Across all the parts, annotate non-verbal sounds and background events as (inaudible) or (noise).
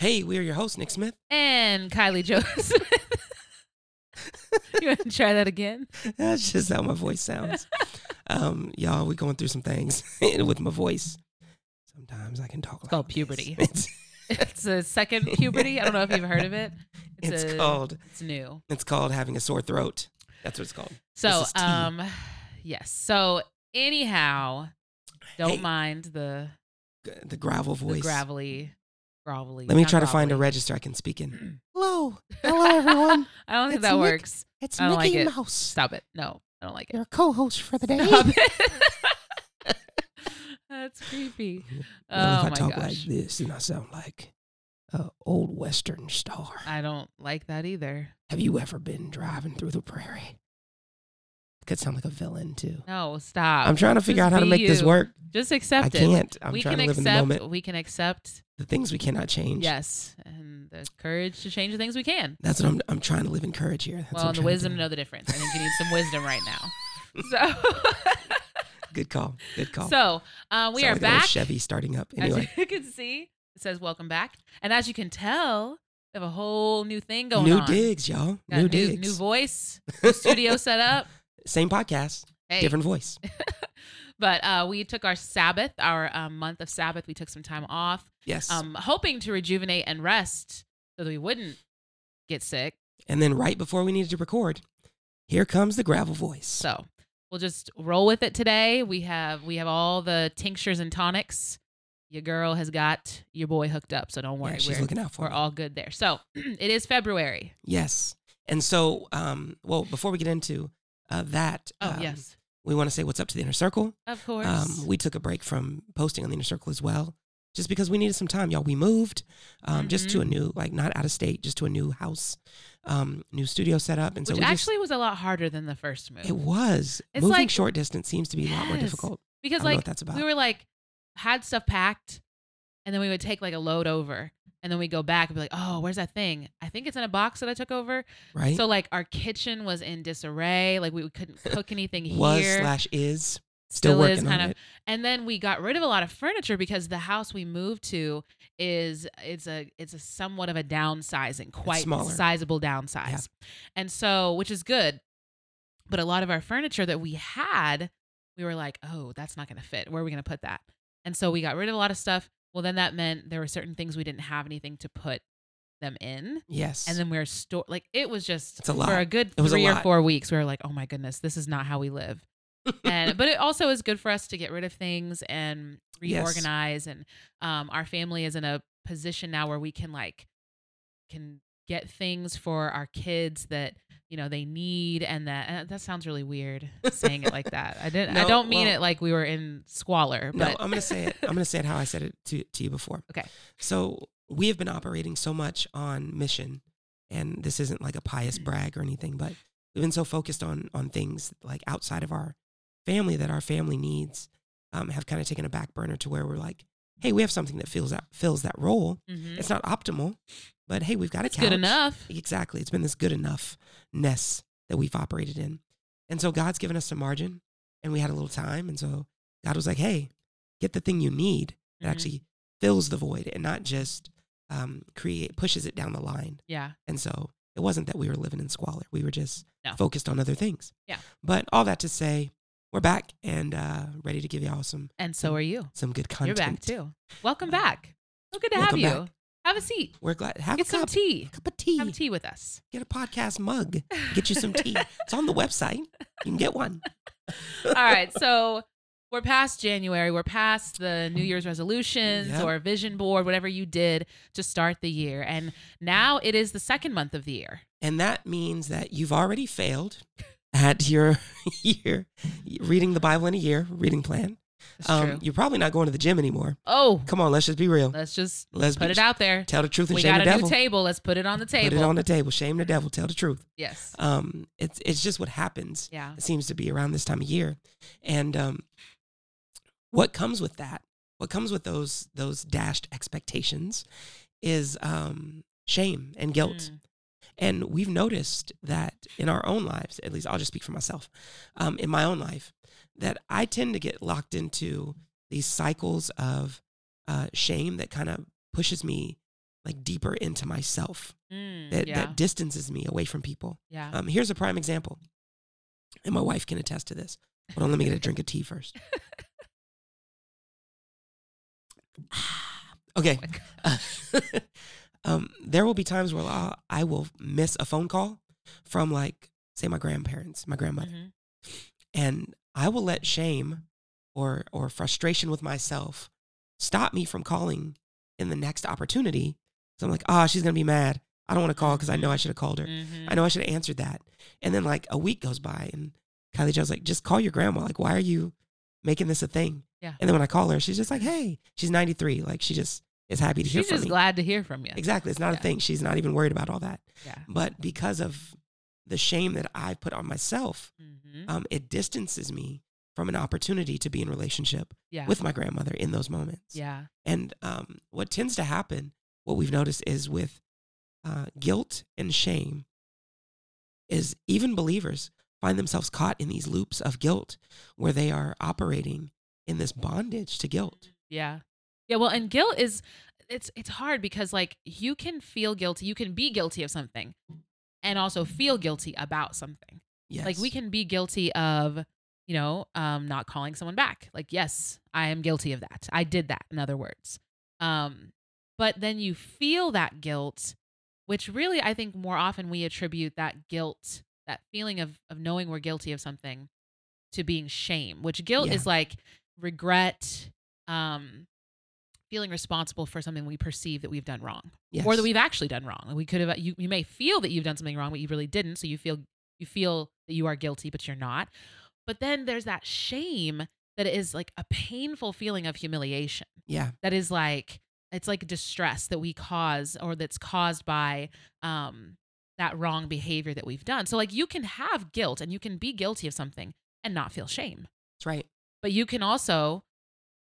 Hey, we are your hosts, Nick Smith. And Kylie Joseph. (laughs) you want to try that again? That's just how my voice sounds. um, y'all, we going through some things (laughs) with my voice. Sometimes I can talk. It's called puberty. It's, (laughs) it's a second puberty. I don't know if you've heard of it. It's, a- called. It's new. It's called having a sore throat. That's what it's called. So, This is tea. um, yes. So, anyhow, don't Hey. mind the, The gravel the voice. gravelly, grovelly. Let me not try to find a register I can speak in. (clears throat) Hello, hello everyone. (laughs) I don't think It's that Nick. works. It's I don't like Mickey it. Mouse. Stop it. No, I don't like it. Your co-host for the day. Stop it. (laughs) (laughs) That's creepy. Well, if Oh I my talk like this, and I sound like a old western star. I don't like that either. Have you ever been driving through the prairie? Could sound like a villain too. No, stop. I'm trying to figure Just out how to make this work. Just I accept it. can't. I'm we trying can to live in the moment. We can accept. The things we cannot change. Yes, and the courage to change the things we can. That's what I'm. I'm trying to live in courage here. That's well, and the trying to wisdom to know the difference. I think you need some wisdom right now. (laughs) So, (laughs) Good call. Good call. so uh, we Sound are like an old back. Chevy starting up. Anyway. As you (laughs) can see, it says "Welcome back," and as you can tell, we have a whole new thing going new on. New digs, y'all. Got new new, digs. new voice, new studio set up. Same podcast, Hey, different voice. (laughs) but uh, we took our Sabbath, our um, month of Sabbath. We took some time off, Yes. um, hoping to rejuvenate and rest so that we wouldn't get sick. and then right before we needed to record, here comes the gravel voice. So we'll just roll with it today. We have we have all the tinctures and tonics. Your girl has got your boy hooked up, so don't worry. yeah, she's we're looking out for we're me. all good there. So (clears throat) it is February. Yes. And so, um, well, before we get into uh, that, Oh um, yes, we want to say what's up to the inner circle. of course. Um, we took a break from posting on the inner circle as well, just because we needed some time, y'all. We moved um, just Mm-hmm. to a new, like not out of state, just to a new house, um, new studio setup, and so Which we actually was a lot harder than the first move. it was It's moving like- short distance seems to be a lot more difficult. because I don't know like what that's about. we were like had stuff packed, and then we would take like a load over, and then we go back and be like, oh, where's that thing? I think it's in a box that I took over. right? So like our kitchen was in disarray. Like we couldn't (laughs) cook anything here. was slash is still, still, working is on kind of it. and then we got rid of a lot of furniture because the house we moved to is it's a it's a somewhat of a downsizing quite sizable downsize and so which is good but a lot of our furniture that we had we were like oh that's not going to fit where are we going to put that and so we got rid of a lot of stuff well then that meant there were certain things we didn't have anything to put them in Yes. and then we were store like it was just It's a lot. for a good It was a three or four weeks we were like oh my goodness this is not how we live and but it also is good for us to get rid of things and Yes. reorganize and um our family is in a position now where we can like can get things for our kids that you know they need and that and that sounds really weird (laughs) saying it like that i didn't i don't mean well- it like we were in squalor No, but I'm gonna say it. I'm gonna say it how I said it to, to you before. Okay. So we have been operating so much on mission, and this isn't like a pious Mm. brag or anything, but we've been so focused on on things like outside of our family that our family needs um, have kind of taken a back burner to where we're like, hey, we have something that fills that fills that role. Mhm. It's not optimal, but hey, we've got a it's couch. good enough Exactly. It's been this good enoughness that we've operated in. And so God's given us some margin and we had a little time. And so God was like, hey, get the thing you need that Mhm. actually fills the void and not just um, create, pushes it down the line. yeah And so it wasn't that we were living in squalor. We were just No. focused on other things. Yeah. But all that to say, we're back and uh, ready to give y'all some, and so are you some good content. you're back too welcome back so good to have you back. Have a seat We're glad. Have get a some cup, tea cup of tea. have tea with us Get a podcast mug. Get you some tea. (laughs) it's on the website. You can get one. (laughs) All right, so we're past January. We're past the New Year's resolutions Yep. or vision board, whatever you did to start the year. And now it is the second month of the year. And that means that you've already failed at your (laughs) year reading the Bible in a year reading plan. Um, you're probably not going to the gym anymore. Oh, Come on, let's just be real. let's just Let's put be, it out there. Tell the truth and. We shame got the a devil. new table. Let's put it on the table. Put it on the table. Shame the devil. Tell the truth. yes. Um, it's it's just what happens. Yeah. It seems to be around this time of year, and um, what comes with that? What comes with those those dashed expectations is um, shame and guilt. Mm. And we've noticed that in our own lives, at least I'll just speak for myself, um, in my own life, that I tend to get locked into these cycles of uh, shame that kind of pushes me like deeper into myself Mm, that, yeah. that distances me away from people. yeah. Um, here's a prime example, and my wife can attest to this. Hold on, let me get a drink of tea first. (laughs) okay. Oh (laughs) um, there will be times where I'll, I will miss a phone call from, like, say, my grandparents, my grandmother, Mhm. and I will let shame or or frustration with myself stop me from calling in the next opportunity. So I'm like, ah, she's gonna be mad. I don't want to call because I know I should have called her. Mhm. I know I should have answered that. And then like a week goes by and Kylie Joe's like, just call your grandma. Like, why are you making this a thing? Yeah. And then when I call her, she's just like, hey, she's 93. Like she just is happy to hear from me. She's just glad to hear from you. Exactly. It's not Yeah. a thing. She's not even worried about all that. Yeah. But because of the shame that I put on myself, hmm um, it distances me from an opportunity to be in relationship Yeah. with my grandmother in those moments. yeah. And um, what tends to happen, what we've noticed is with uh, guilt and shame, is even believers find themselves caught in these loops of guilt where they are operating in this bondage to guilt. Yeah. Yeah, well, and guilt is it's it's hard because like you can feel guilty, you can be guilty of something and also feel guilty about something. Yes. Like we can be guilty of, you know, um not calling someone back. Like yes, I am guilty of that. I did that in other words. Um but then you feel that guilt, which really I think more often we attribute that guilt, that feeling of of knowing we're guilty of something to being shame, which guilt Yeah. is like regret, um feeling responsible for something we perceive that we've done wrong yes. or that we've actually done wrong. We could have you, you may feel that you've done something wrong, but you really didn't. So you feel you feel that you are guilty, but you're not. But then there's that shame that is like a painful feeling of humiliation. yeah. That is like it's like distress that we cause or that's caused by um that wrong behavior that we've done. So like you can have guilt and you can be guilty of something and not feel shame. That's right. But you can also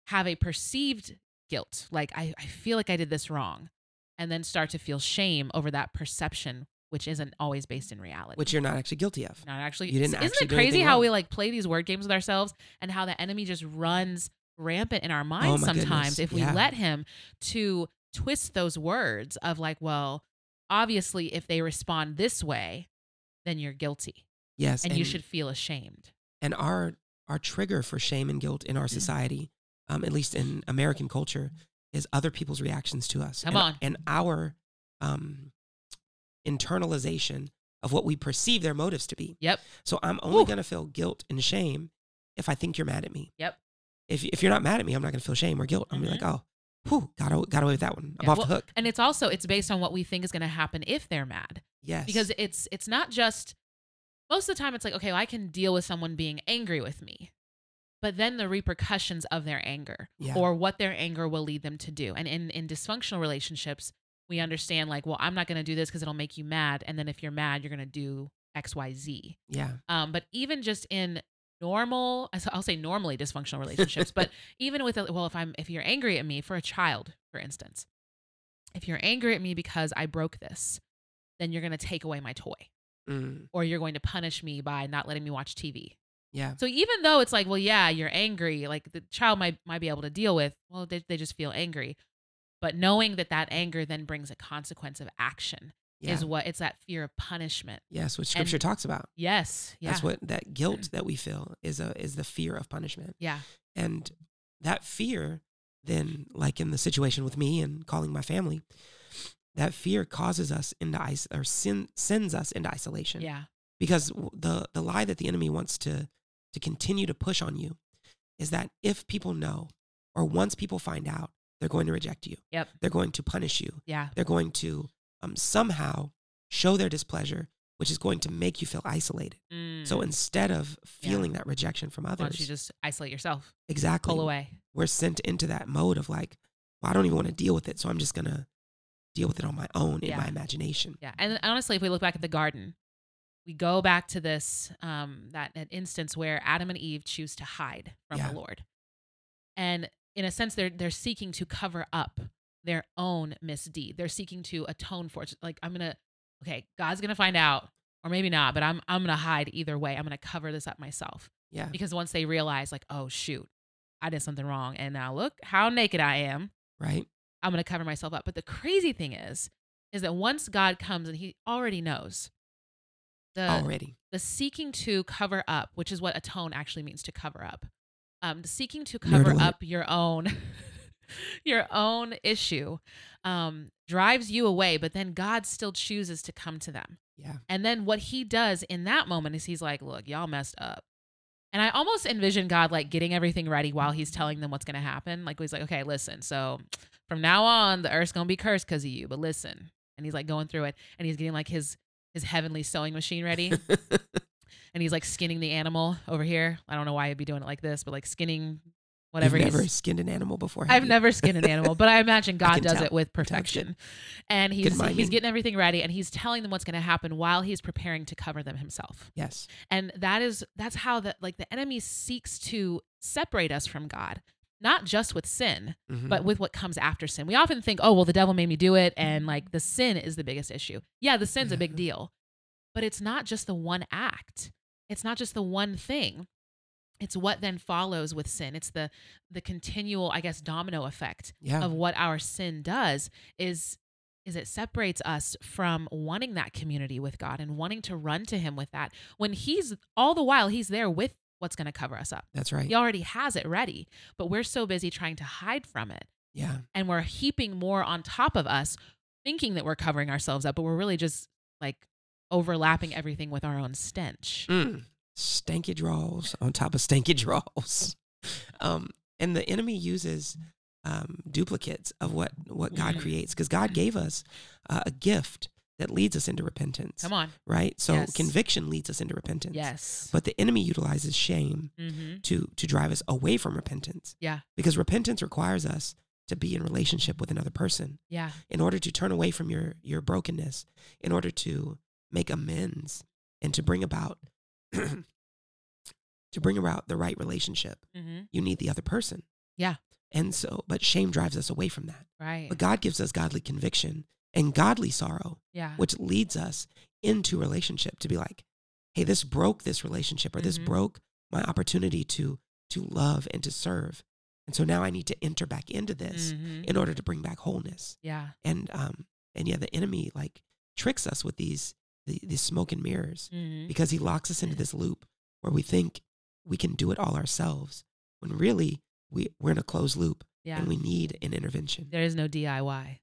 have a perceived guilt, like I, I feel like I did this wrong, and then start to feel shame over that perception, which isn't always based in reality. Which you're not actually guilty of. not actually. you didn't isn't actually it crazy how wrong. we like play these word games with ourselves and how the enemy just runs rampant in our oh minds Oh sometimes goodness, if we yeah. let him to twist those words of like, well, obviously if they respond this way, then you're guilty Yes. and you should feel ashamed. and our our trigger for shame and guilt in our mm-hmm. society, um, at least in American culture, is other people's reactions to us. Come and, on. and our um, internalization of what we perceive their motives to be. Yep. So I'm only going to feel guilt and shame if I think you're mad at me. Yep. If if you're not mad at me, I'm not going to feel shame or guilt. I'm gonna be like, oh, whew, got a- got away with that one. I'm Yeah, off well, the hook. And it's also it's based on what we think is going to happen if they're mad. Yes. Because it's it's not just most of the time it's like okay, well, I can deal with someone being angry with me. But then the repercussions of their anger Yeah. or what their anger will lead them to do. And in in dysfunctional relationships, we understand like, well, I'm not going to do this because it'll make you mad and then if you're mad, you're going to do XYZ. yeah. Um, but even just in normal, I'll say normally dysfunctional relationships, but (laughs) even with, a, well, if I'm, if you're angry at me for a child, for instance, if you're angry at me because I broke this, then you're going to take away my toy Mm, or you're going to punish me by not letting me watch TV. Yeah. So even though it's like, well, yeah, you're angry, like the child might, might be able to deal with, well, they, they just feel angry. But knowing that that anger then brings a consequence of action Yeah. is what it's that fear of punishment. yes. What Scripture and- talks about. Yes. Yeah. That's what that guilt (clears throat) that we feel is a is the fear of punishment. yeah. And that fear, then, like in the situation with me and calling my family, that fear causes us into ice or sin, sends us into isolation. Yeah. Because the the lie that the enemy wants to to continue to push on you is that if people know or once people find out, they're going to reject you. Yep. They're going to punish you. Yeah. They're going to um, somehow show their displeasure, which is going to make you feel isolated. So Mm. instead of Yeah. feeling that rejection from why others, don't you just isolate yourself, exactly, pull away? we're sent into that mode of like, well, I don't even want to deal with it, so I'm just gonna deal with it on my own in my imagination. Yeah. And honestly, if we look back at the garden, we go back to this um, that, that instance where Adam and Eve choose to hide from Yeah. the Lord, and in a sense, they're they're seeking to cover up their own misdeed. They're seeking to atone for it. Like I'm gonna, okay, God's gonna find out, or maybe not, but I'm I'm gonna hide either way. I'm gonna cover this up myself Yeah, because once they realize, like, oh shoot, I did something wrong, and now look how naked I am. right. I'm going to cover myself up. But the crazy thing is, is that once God comes and he already knows the, Already. the seeking to cover up, which is what atone actually means to cover up. Um, the seeking to cover up your own (laughs) your own issue um, drives you away, but then God still chooses to come to them. Yeah. And then what he does in that moment is he's like, look, y'all messed up. And I almost envision God like getting everything ready while he's telling them what's going to happen. Like he's like, okay, listen. So from now on, the earth's going to be cursed because of you. But listen, and he's like going through it, and he's getting like his his heavenly sewing machine ready, (laughs) and he's like skinning the animal over here. I don't know why he'd be doing it like this, but like skinning whatever. You've never he's, skinned an animal before. I've you? never (laughs) skinned an animal, but I imagine God can does tell. it with perfection. And he's he's getting everything ready, and he's telling them what's going to happen while he's preparing to cover them himself Yes. and that is that's how the like the enemy seeks to separate us from god not just with sin Mhm. but with what comes after sin. We often think oh well the devil made me do it and like the sin is the biggest issue. Yeah the sin's a big deal but it's not just the one act. It's not just the one thing. It's what then follows with sin. It's the the continual i guess domino effect yeah. of what our sin does is is it separates us from wanting that community with God and wanting to run to him with that. When he's all the while he's there with what's going to cover us up. That's right. He already has it ready, but we're so busy trying to hide from it Yeah. and we're heaping more on top of us thinking that we're covering ourselves up, but we're really just like overlapping everything with our own stench. Mm. Stanky draws on top of stanky draws. Um, and the enemy uses um, duplicates of what, what God Mhm. creates because God gave us uh, a gift that leads us into repentance, Come on. right? So Yes. conviction leads us into repentance. Yes. But the enemy utilizes shame mm-hmm. to to drive us away from repentance Yeah. because repentance requires us to be in relationship with another person Yeah. in order to turn away from your your brokenness in order to make amends and to bring about (clears throat) to bring about the right relationship Mm-hmm. you need the other person Yeah. and so but shame drives us away from that Right. but god gives us godly conviction and godly sorrow yeah. which leads us into relationship to be like hey this broke this relationship or this Mhm. broke my opportunity to to love and to serve and so now i need to enter back into this Mhm. in order to bring back wholeness Yeah. and um and yeah the enemy like tricks us with these the, these smoke and mirrors Mm-hmm. because he locks us into this loop where we think we can do it all ourselves when really we, we're in a closed loop Yeah. and we need an intervention There is no DIY.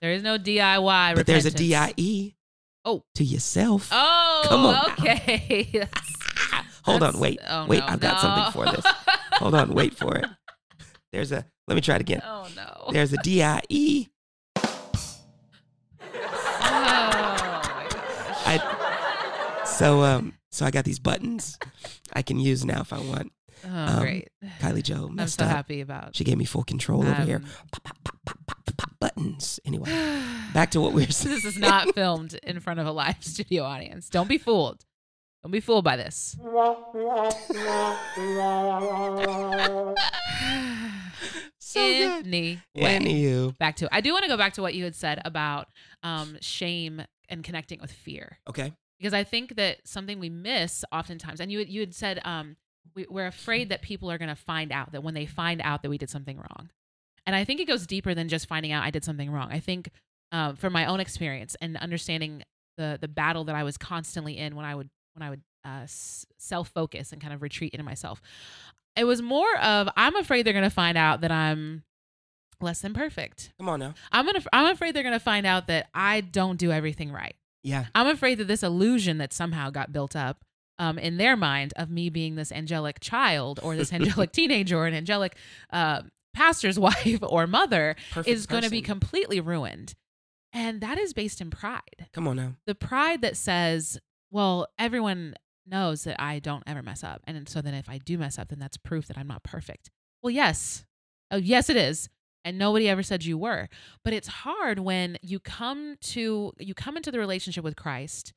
There is no DIY. but there's a die Oh. to yourself Oh, Come on okay. That's- (laughs) hold on wait oh, wait no, i've got something for this hold on wait for it (laughs) there's a let me try it again Oh no. there's a die Oh my gosh. I- so um so i got these buttons i can use now if i want oh um, great. kylie joe I'm messed so up happy about. she gave me full control over here um, pop, pop, pop, buttons anyway (sighs) back to what we were saying this is not filmed in front of a live (laughs) studio audience. Don't be fooled. Don't be fooled by this. (laughs) so good Anyway. anywho back to I do want to go back to what you had said about um, shame and connecting with fear okay because I think that something we miss oftentimes, and you had- you had said um, we, we're afraid that people are going to find out that when they find out that we did something wrong, and I think it goes deeper than just finding out I did something wrong. I think um, from my own experience and understanding the the battle that I was constantly in when I would when I would uh, s- self focus and kind of retreat into myself, it was more of I'm afraid they're going to find out that I'm less than perfect. come on now I'm gonna I'm afraid they're gonna find out that I don't do everything right. yeah I'm afraid that this illusion that somehow got built up um, in their mind of me being this angelic child or this (laughs) angelic teenager or an angelic uh, pastor's (laughs) wife or mother perfect is going to be completely ruined. And that is based in pride. come on now The pride that says, well, everyone knows that I don't ever mess up. And so then if I do mess up, then that's proof that I'm not perfect. Well, yes. Oh, yes, it is. And nobody ever said you were. But it's hard when you come to you come into the relationship with Christ,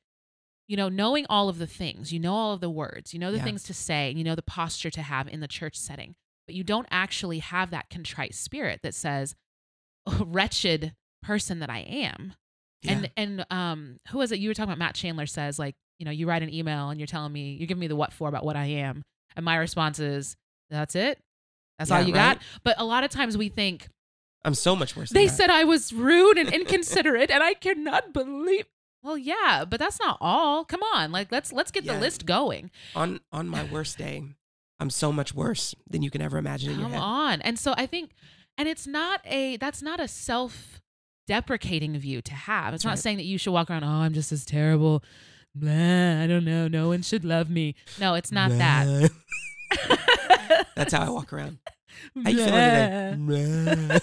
you know, knowing all of the things, you know all of the words, you know the Yeah. things to say, and you know the posture to have in the church setting. But you don't actually have that contrite spirit that says, oh, wretched person that I am. yeah. And and um, who was it? You were talking about Matt Chandler says like, you know, you write an email and you're telling me you're giving me the what for about what I am, and my response is, that's it, that's all you right. got. But a lot of times we think I'm so much worse. They said I was rude and inconsiderate, and I cannot believe. Well, yeah, but that's not all. Come on, like let's let's get Yeah. the list going. on on my worst day, I'm so much worse than you can ever imagine in your Come on. And so I think, and it's not a that's not a self deprecating view to have. It's That's not right. saying that you should walk around. Oh, I'm just as terrible. Blah, I don't know. No one should love me. No, it's not that. (laughs) That's how I walk around. How you feeling today?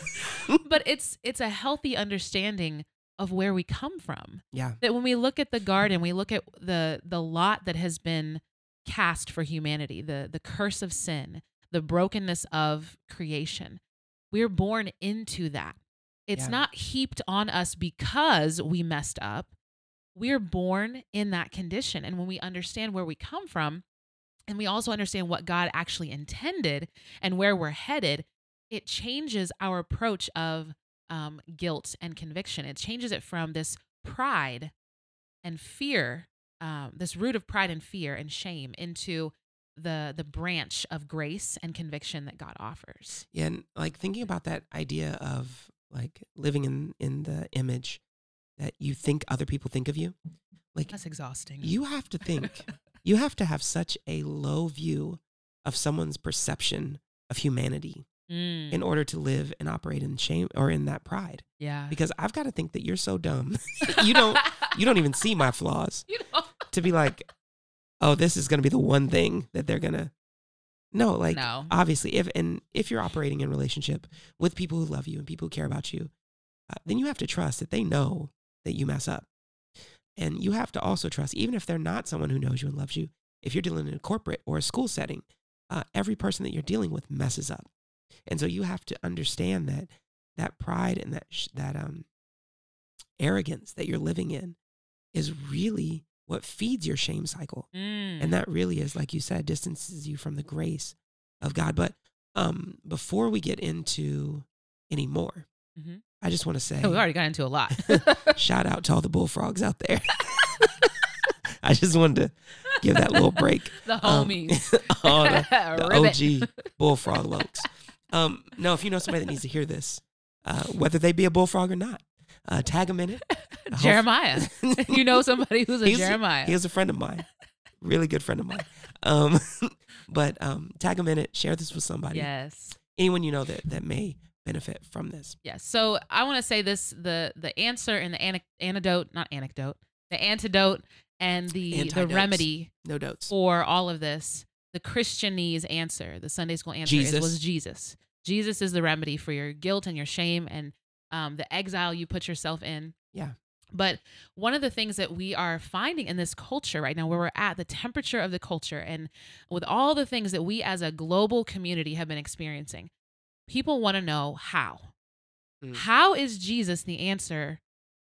(laughs) But it's it's a healthy understanding of where we come from. yeah, That when we look at the garden, we look at the the lot that has been cast for humanity, the the curse of sin, the brokenness of creation. We're born into that. It's Yeah. not heaped on us because we messed up. We're born in that condition. And when we understand where we come from, and we also understand what God actually intended and where we're headed, it changes our approach of um, guilt and conviction. It changes it from this pride and fear, um, this root of pride and fear and shame, into the the branch of grace and conviction that God offers. yeah, and like thinking about that idea of like living in in the image that you think other people think of you, like That's exhausting. you have to think, (laughs) you have to have such a low view of someone's perception of humanity Mm, in order to live and operate in shame or in that pride. yeah. Because I've got to think that you're so dumb, (laughs) you don't (laughs) you don't even see my flaws. you know. to be like, oh, this is going to be the one thing that they're going to. No, like no. obviously, if and if you're operating in relationship with people who love you and people who care about you, uh, then you have to trust that they know that you mess up, and you have to also trust, even if they're not someone who knows you and loves you. If you're dealing in a corporate or a school setting, uh, every person that you're dealing with messes up, and so you have to understand that that pride and that sh- that um arrogance that you're living in is really what feeds your shame cycle. Mm. And that really is, like you said, distances you from the grace of God. But um, before we get into any more, Mhm. I just want to say Oh, we already got into a lot. (laughs) shout out to all the bullfrogs out there. (laughs) I just wanted to give that little break. (laughs) the Um, homies. all the, the OG bullfrog lokes. Um, no, if you know somebody that needs to hear this, uh, whether they be a bullfrog or not, uh, tag them in it. (laughs) Jeremiah. (laughs) you know somebody who's a He's- Jeremiah. He was a friend of mine, really good friend of mine. Um, (laughs) but um, tag him in it. Share this with somebody. yes. Anyone you know that that may benefit from this. Yes. So I want to say this: the the answer and the ane- antidote, not anecdote, the antidote and the the remedy No doubts. for all of this, the Christianese answer, the Sunday school answer, is, was Jesus. Jesus is the remedy for your guilt and your shame and um, the exile you put yourself in. Yeah. But one of the things that we are finding in this culture right now, where we're at, the temperature of the culture, and with all the things that we as a global community have been experiencing, people want to know how. Mm. How is Jesus the answer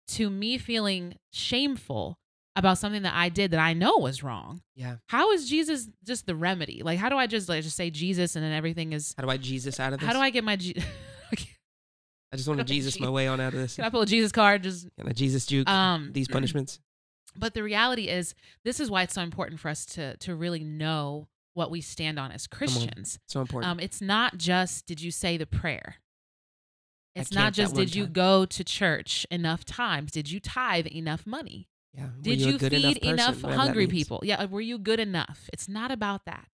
to me feeling shameful about something that I did that I know was wrong? Yeah. How is Jesus just the remedy? Like, how do I just like just say Jesus and then everything is? How do I Jesus out of this? How do I get my? Je- (laughs) I just want to how do I Jesus my way on out of this. Can I pull a Jesus card? Just Can I Jesus juke um. these punishments? But the reality is, this is why it's so important for us to to really know what we stand on as on. Christians. So important. Um, it's not just did you say the prayer. It's not just did you go to church enough times. Did you tithe enough money? yeah. Did you, you, feed person? enough hungry people? Yeah, were you good enough? It's not about that.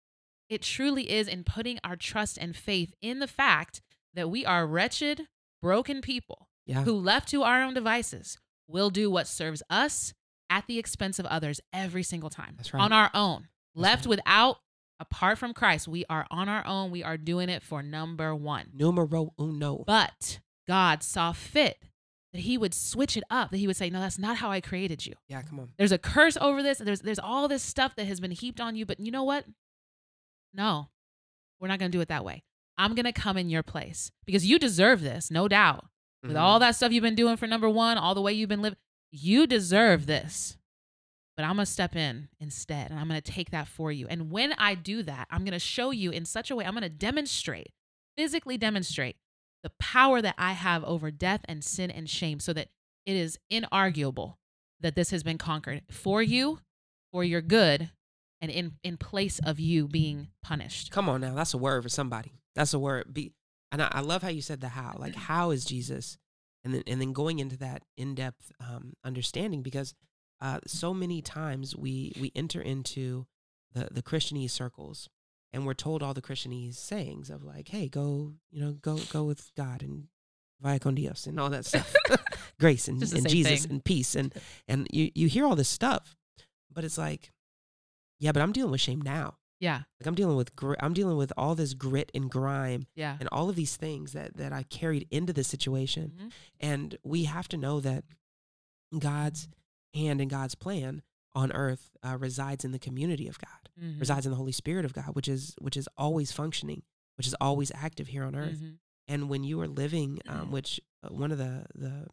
It truly is in putting our trust and faith in the fact that we are wretched, broken people Yeah. who, left to our own devices, will do what serves us at the expense of others every single time. That's right. On our own. Left right. without, apart from Christ, we are on our own. We are doing it for number one. Numero uno. But God saw fit that He would switch it up, that He would say, No, that's not how I created you. yeah. Come on. There's a curse over this. There's there's all this stuff that has been heaped on you, but you know what? No. We're not going to do it that way. I'm going to come in your place because you deserve this, no doubt. With Mhm. all that stuff you've been doing for number 1, all the way you've been living, you deserve this. But I'm going to step in instead and I'm going to take that for you. And when I do that, I'm going to show you in such a way, I'm going to demonstrate, physically demonstrate the power that I have over death and sin and shame so that it is inarguable that this has been conquered for you, for your good, and in, in place of you being punished. Come on now. That's a word for somebody. That's a word. Be And I, I love how you said the how. Like, how is Jesus? And then and then going into that in depth um, understanding because uh, so many times we we enter into the the Christianese circles and we're told all the Christianese sayings of like, hey, go you know go go with God and via con Dios and all that stuff, (laughs) (laughs) grace and, and Jesus thing. and peace and (laughs) and you you hear all this stuff, but it's like, yeah, but I'm dealing with shame now. Yeah. Like I'm dealing with gr- I'm dealing with all this grit and grime Yeah. and all of these things that that I carried into this situation. Mhm. And we have to know that God's hand and God's plan on earth uh, resides in the community of God, Mhm. resides in the Holy Spirit of God, which is which is always functioning, which is always active here on earth. Mhm. And when you are living, um, which uh, one of the the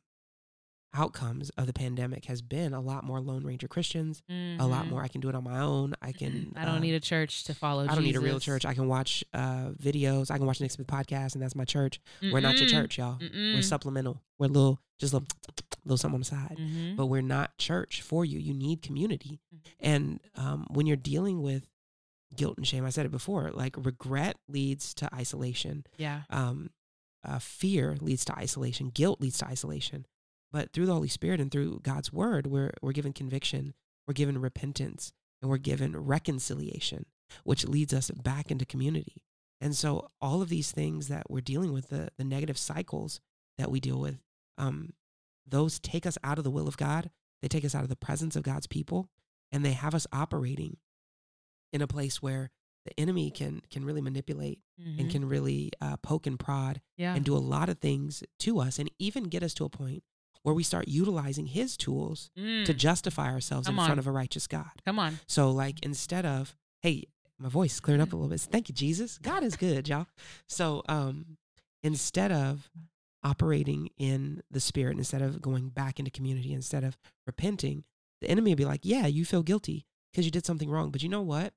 outcomes of the pandemic has been a lot more Lone Ranger Christians, a lot Mhm. more I can do it on my own. I can. I don't uh, need a church to follow. I don't need a real church. I can watch uh, videos. I can watch Nick Smith podcast, and that's my church. We're not your church, y'all. We're supplemental. We're little, just little, (tsk) little something on the side. Mhm. But we're not church for you. You need community. Mhm. And um, when you're dealing with guilt and shame, I said it before. Like regret leads to isolation. Yeah. Um, uh, fear leads to isolation. Guilt leads to isolation. But through the Holy Spirit and through God's Word, we're we're given conviction. We're given repentance, and we're given reconciliation, which leads us back into community. And so all of these things that we're dealing with, the, the negative cycles that we deal with, um, those take us out of the will of God. They take us out of the presence of God's people, and they have us operating in a place where the enemy can can really manipulate and Mhm. can really uh, poke and prod yeah. and do a lot of things to us, and even get us to a point where we start utilizing His tools to Mm. justify ourselves Come in on. front of a righteous God. Come on. So, like, instead of, hey, my voice is clearing up a little bit. Thank you, Jesus. God is good, y'all. So, um, instead of operating in the spirit, instead of going back into community, instead of repenting, the enemy would be like, yeah, you feel guilty because you did something wrong. But you know what?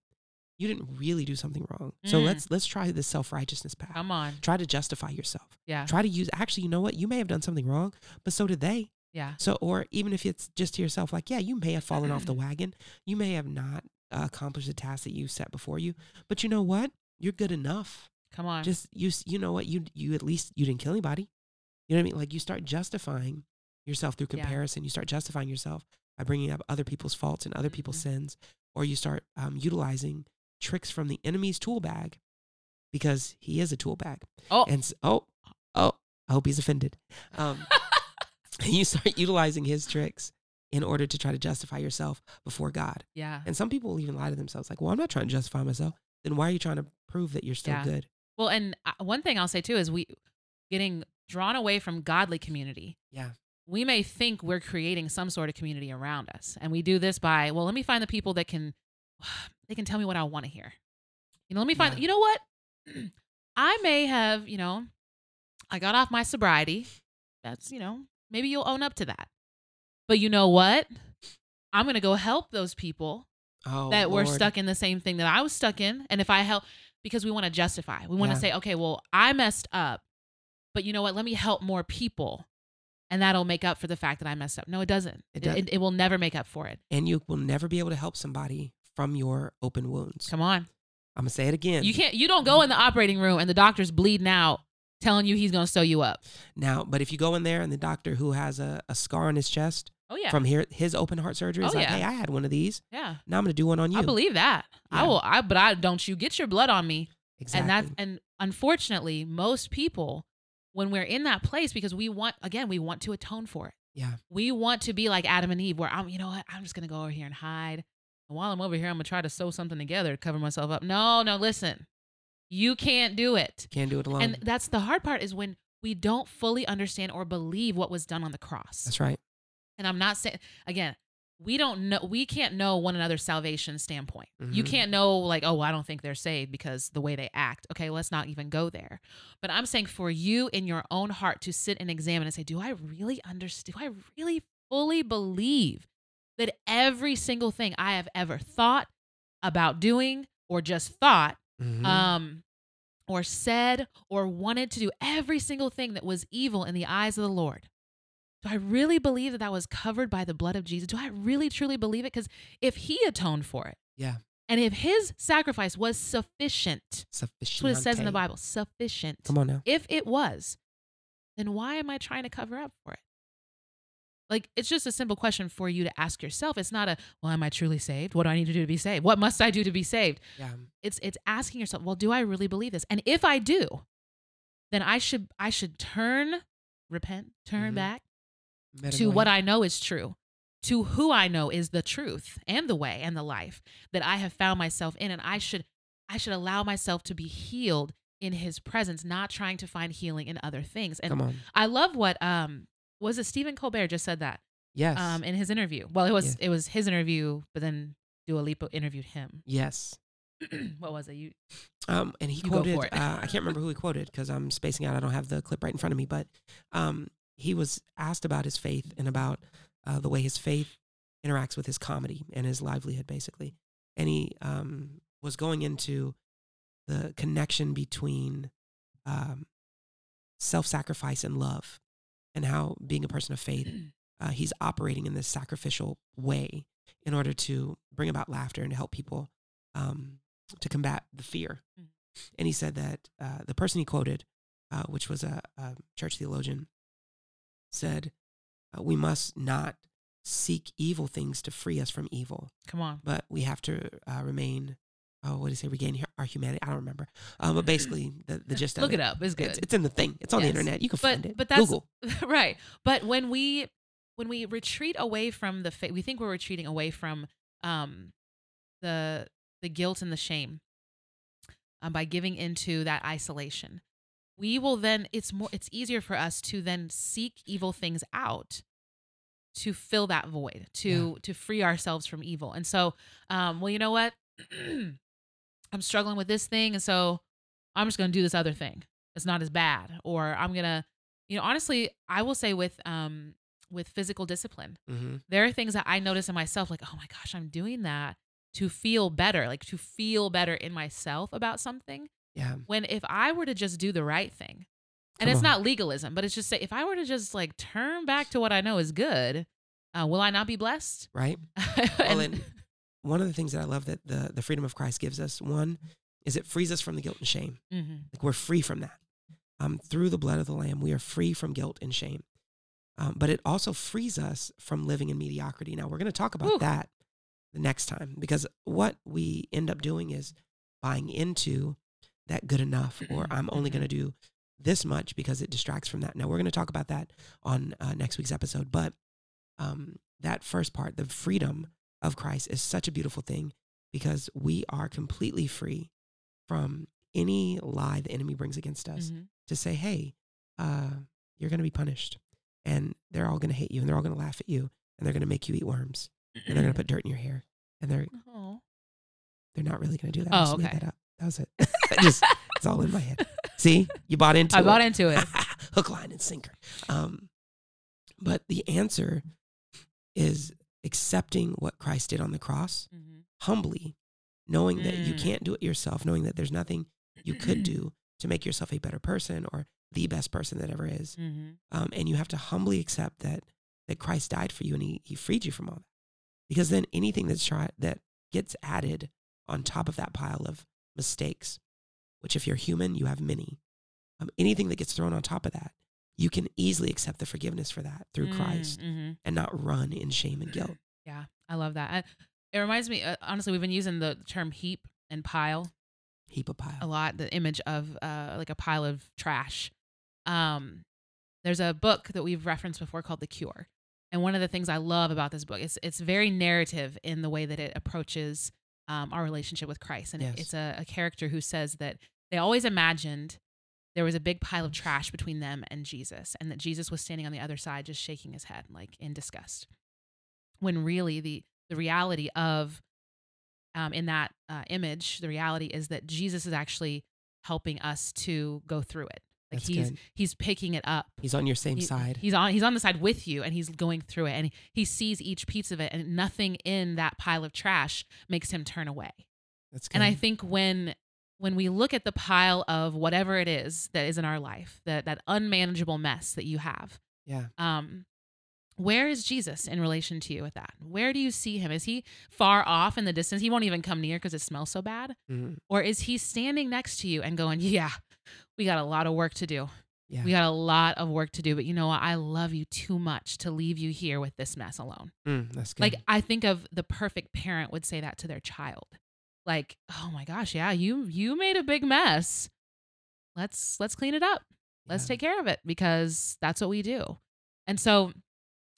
You didn't really do something wrong. So Mm. let's let's try this self righteousness path. Come on. Try to justify yourself. Yeah. Try to use. Actually, you know what? You may have done something wrong, but so did they. Yeah. So, or even if it's just to yourself, like, yeah, you may have fallen off the (clears throat) wagon. You may have not uh, accomplished the task that you set before you, but you know what? You're good enough. Come on. Just you, you know what? You, you at least you didn't kill anybody. You know what I mean? Like you start justifying yourself through Yeah. comparison. You start justifying yourself by bringing up other people's faults and other people's Mhm. sins, or you start um, utilizing tricks from the enemy's tool bag because he is a tool bag. oh. And s- oh, oh, I hope he's offended. Um, (laughs) you start utilizing his tricks in order to try to justify yourself before God. yeah. And some people will even lie to themselves, like, "Well, I'm not trying to justify myself." Then why are you trying to prove that you're still Yeah. good? Well, and uh, one thing I'll say too is we getting drawn away from godly community. Yeah, We may think we're creating some sort of community around us, and we do this by, well, let me find the people that can, they can tell me what I want to hear. You know, let me find. Yeah. You know what? (clears throat) I may have, you know, I got off my sobriety. That's, you know, maybe you'll own up to that. But you know what? I'm gonna go help those people oh, that were stuck in the same thing that I was stuck in. And if I help, because we want to justify, we want to Yeah. say, okay, well, I messed up, but you know what? Let me help more people. And that'll make up for the fact that I messed up. No, it doesn't. It It, doesn't. it, it will never make up for it. and you will never be able to help somebody from your open wounds. Come on. I'm gonna say it again. You can't, you don't go in the operating room and the doctor's bleeding out telling you he's going to sew you up. now, but if you go in there and the doctor who has a, a scar on his chest Oh, yeah. from here, his open heart surgery is Oh, like, yeah. "Hey, I had one of these. yeah. Now I'm gonna do one on you." I believe that. I will, I, but I don't you get your blood on me. exactly. And that's and unfortunately, most people, when we're in that place, because we want again, we want to atone for it. yeah, We want to be like Adam and Eve, where I'm, you know what, I'm just gonna go over here and hide. And while I'm over here, I'm gonna try to sew something together to cover myself up. No, no, listen. You can't do it. can't do it alone. And that's the hard part is when we don't fully understand or believe what was done on the cross. that's right. And I'm not saying again, we don't know we can't know one another's salvation standpoint. You Mhm. can't know like, oh, I don't think they're saved because the way they act. Okay, let's not even go there. But I'm saying for you in your own heart to sit and examine and say, do I really understand? Do I really fully believe that every single thing I have ever thought about doing or just thought Mhm. um or said or wanted to do every single thing that was evil in the eyes of the Lord. Do I really believe that that was covered by the blood of Jesus? Do I really truly believe it? Because if He atoned for it, yeah, And if his sacrifice was sufficient, that's Sufficient. what it says in the Bible, sufficient. Come on now. If it was, then why am I trying to cover up for it? Like, it's just a simple question for you to ask yourself. It's not a, well, am I truly saved? What do I need to do to be saved? What must I do to be saved? Yeah. It's it's asking yourself, well, do I really believe this? And if I do, then I should I should turn, repent, turn Mhm. back to what I know is true, to who I know is the truth and the way and the life that I have found myself in. And I should I should allow myself to be healed in his presence, not trying to find healing in other things. And Come on. I love what um was it Stephen Colbert just said that Yes. um in his interview. Well, it was Yeah. it was his interview, but then Dua Lipa interviewed him. yes. (clears throat) what was it? You Um, and he quoted. uh, I can't remember who he quoted because I'm spacing out. I don't have the clip right in front of me. But um, he was asked about his faith and about uh, the way his faith interacts with his comedy and his livelihood, basically. And he um, was going into the connection between um, self-sacrifice and love, and how being a person of faith, uh, he's operating in this sacrificial way in order to bring about laughter and help people um, to combat the fear. Mm. And he said that uh, the person he quoted, uh, which was a, a church theologian, said, uh, We must not seek evil things to free us from evil, come on. but we have to uh, remain. Oh, what did he say? Regain our humanity. I don't remember. Um, but basically, the, the gist of Look it, it up. It's good. It's, it's in the thing. It's on Yes. the internet. You can but find it. but that's Google. (laughs) right. But when we when we retreat away from the fa- we think we're retreating away from um the the guilt and the shame um, by giving into that isolation. We will then it's more it's easier for us to then seek evil things out to fill that void to to free ourselves from evil. And so um well you know what (clears throat) I'm struggling with this thing and so I'm just going to do this other thing. It's not as bad or I'm going to you know honestly I will say with um with physical discipline hmm there are things that I notice in myself, like, oh my gosh, I'm doing that to feel better, like to feel better in myself about something. Yeah. When if I were to just do the right thing, and Come it's on. not legalism, but it's just say, if I were to just like turn back to what I know is good, uh, will I not be blessed? Right. (laughs) And- and- One of the things that I love that the, the freedom of Christ gives us, one, is it frees us from the guilt and shame. Mhm. Like we're free from that. Um, through the blood of the Lamb, we are free from guilt and shame. Um, but it also frees us from living in mediocrity. Now, we're going to talk about Whew. that the next time because what we end up doing is buying into that good enough, or I'm only going to do this much because it distracts from that. Now, we're going to talk about that on uh, next week's episode. But um, that first part, the freedom of Christ, is such a beautiful thing because we are completely free from any lie the enemy brings against us Mhm. to say, hey, uh, you're going to be punished. And they're all going to hate you and they're all going to laugh at you and they're going to make you eat worms and they're going to (clears throat) put dirt in your hair. And they're Oh. they're not really going to do that. I Oh, okay. that up. That was it. (laughs) Just it's all in my head. See, you bought into I it. I bought into it. (laughs) Hook, line, and sinker. Um, but the answer is accepting what Christ did on the cross Mhm. humbly, knowing that you Mm. can't do it yourself, knowing that there's nothing you could (clears throat) do to make yourself a better person or the best person that ever is. Mhm. Um, and you have to humbly accept that that Christ died for you and he, he freed you from all that. Because then anything that's try, that gets added on top of that pile of mistakes, which if you're human, you have many. Um, anything that gets thrown on top of that, you can easily accept the forgiveness for that through Christ Mhm. and not run in shame and guilt. (clears throat) Yeah, I love that. I, it reminds me, uh, honestly, we've been using the term heap and pile Heap a pile. a lot the image of uh, like a pile of trash um, there's a book that we've referenced before called the cure and one of the things i love about this book is it's very narrative in the way that it approaches um, our relationship with christ and it- it's a, a character who says that they always imagined there was a big pile of trash between them and jesus and that jesus was standing on the other side just shaking his head like in disgust when really the the reality of um, in that uh, image, the reality is that Jesus is actually helping us to go through it. Like That's he's good. he's picking it up. He's on your same He- side. He's on he's on the side with you and he's going through it and he sees each piece of it and nothing in that pile of trash makes him turn away. That's good. And I think when when we look at the pile of whatever it is that is in our life, that that unmanageable mess that you have, yeah. um, where is Jesus in relation to you with that? Where do you see him? Is he far off in the distance? He won't even come near because it smells so bad. Mhm. Or is he standing next to you and going, Yeah, we got a lot of work to do. Yeah. We got a lot of work to do, but you know what? I love you too much to leave you here with this mess alone. Mm, that's good. Like I think of the perfect parent would say that to their child. Like, "Oh my gosh, yeah, you you made a big mess. Let's let's clean it up. Let's Yeah. take care of it because that's what we do." And so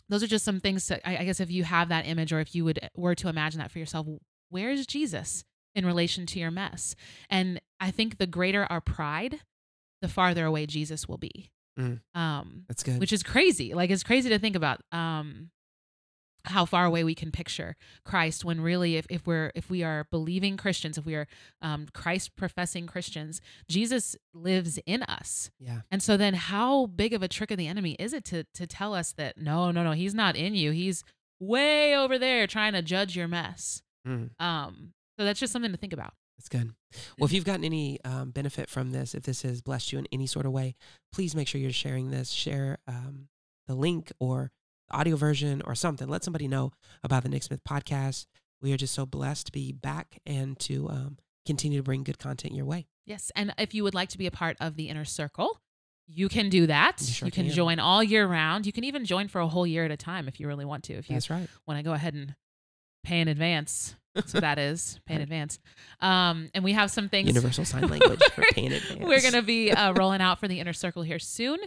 those are just some things that I, I guess if you have that image or if you would were to imagine that for yourself, where is Jesus in relation to your mess? And I think the greater our pride, the farther away Jesus will be. Mm. Um, That's good. which is crazy. Like it's crazy to think about um how far away we can picture Christ when really if, if we're if we are believing Christians, if we are um Christ professing Christians, Jesus lives in us. yeah. And so then how big of a trick of the enemy is it to to tell us that no, no, no, he's not in you. He's way over there trying to judge your mess. Mm. Um so that's just something to think about. That's good. Well, if you've gotten any um, benefit from this, if this has blessed you in any sort of way, please make sure you're sharing this. Share um, the link or audio version or something. Let somebody know about the Nick Smith podcast. We are just so blessed to be back and to um, continue to bring good content your way. Yes. And if you would like to be a part of the inner circle, you can do that. You sure can, can. join all year round. You can even join for a whole year at a time if you really want to. If you That's right. want to go ahead and pay in advance. That's what that is. (laughs) Pay in advance. Um, and we have some things. Universal sign (laughs) language for paying advance. We're going to be uh, (laughs) rolling out for the inner circle here soon.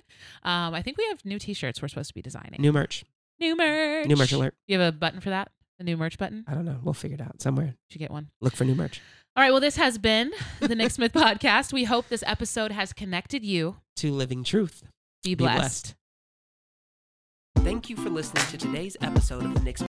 Um, I think we have new T-shirts we're supposed to be designing. new merch. New merch. New merch alert. You have a button for that? The new merch button? I don't know. We'll figure it out somewhere. Should get one. Look for new merch. All right. Well, this has been the Nick Smith (laughs) podcast. We hope this episode has connected you. To living truth. Be Be blessed. blessed. Thank you for listening to today's episode of the Nick Smith